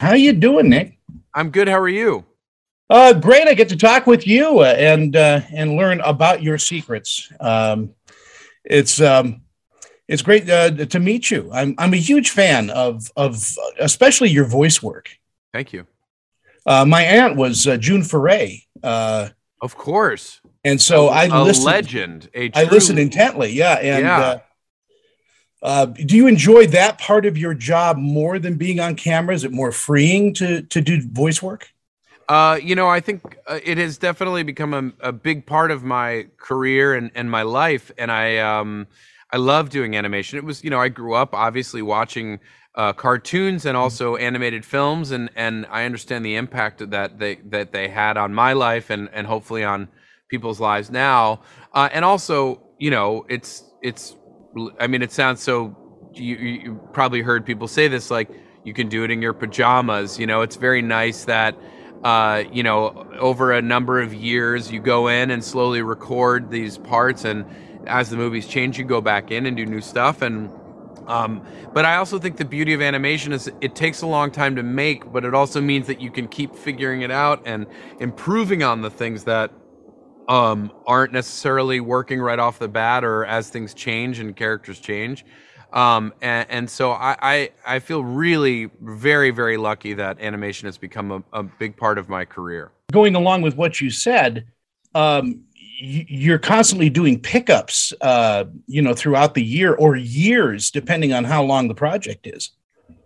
How you doing, Nick? I'm good. How are you? Uh, great. I get to talk with you uh, and uh, and learn about your secrets. Um, it's um, it's great uh, to meet you. I'm I'm a huge fan of of especially your voice work. Thank you. Uh, my aunt was uh, June Foray. Uh, of course. And so a, I listened. A legend. A I listened intently. Yeah. And Yeah. Uh, do you enjoy that part of your job more than being on camera? Is it more freeing to to do voice work? Uh, you know, I think uh, it has definitely become a, a big part of my career and, and my life, and I um, I love doing animation. It was, you know, I grew up obviously watching uh, cartoons and also animated films, and, and I understand the impact that they that they had on my life and, and hopefully on people's lives now. Uh, and also, you know, it's it's I mean, it sounds so. You, you probably heard people say this, like you can do it in your pajamas. You know, it's very nice that uh, you know over a number of years you go in and slowly record these parts, and as the movies change, you go back in and do new stuff. And um, but I also think the beauty of animation is it takes a long time to make, but it also means that you can keep figuring it out and improving on the things that um, aren't necessarily working right off the bat or as things change and characters change. Um, and, and so I, I, I feel really very, very lucky that animation has become a, a big part of my career. Going along with what you said, um, you're constantly doing pickups, uh, you know, throughout the year or years, depending on how long the project is.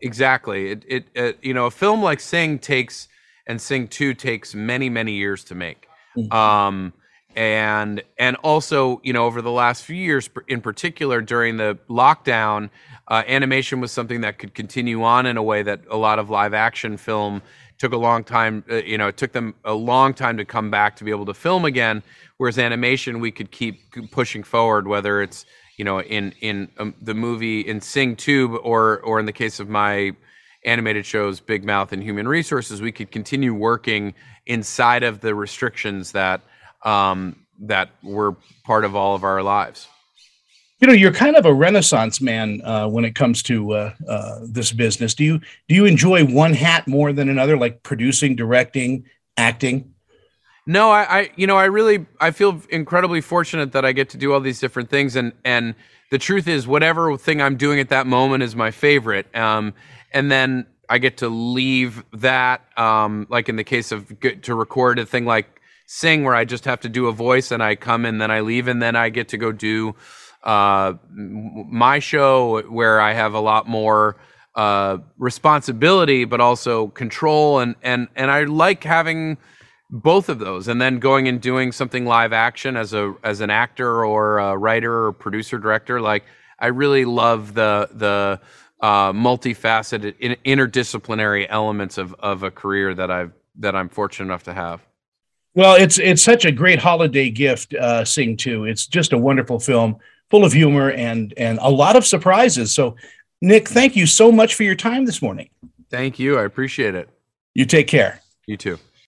Exactly. It, it, it you know, a film like Sing takes and Sing 2 takes many, many years to make. Mhm. Um, and and also you know over the last few years in particular during the lockdown uh, animation was something that could continue on in a way that a lot of live action film took a long time uh, you know it took them a long time to come back to be able to film again. Whereas animation we could keep pushing forward whether it's you know in in um, the movie in Sing 2 or or in the case of my animated shows big mouth and human resources we could continue working inside of the restrictions that um, that were part of all of our lives. You know, you're kind of a renaissance man uh, when it comes to uh, uh, this business. Do you do you enjoy one hat more than another, like producing, directing, acting? No, I, I, you know, I really, I feel incredibly fortunate that I get to do all these different things, and and the truth is, whatever thing I'm doing at that moment is my favorite. Um, and then I get to leave that, um, like in the case of to record a thing like Sing, where I just have to do a voice, and I come and then I leave, and then I get to go do uh, my show where I have a lot more uh, responsibility, but also control, and and and I like having both of those and then going and doing something live action as a as an actor or a writer or producer director. Like i really love the the uh, multifaceted in, interdisciplinary elements of of a career that i've that i'm fortunate enough to have Well, it's it's such a great holiday gift. Uh, Sing Two. It's just a wonderful film, full of humor and and a lot of surprises. So, Nick, thank you so much for your time this morning. thank you i appreciate it You take care. you too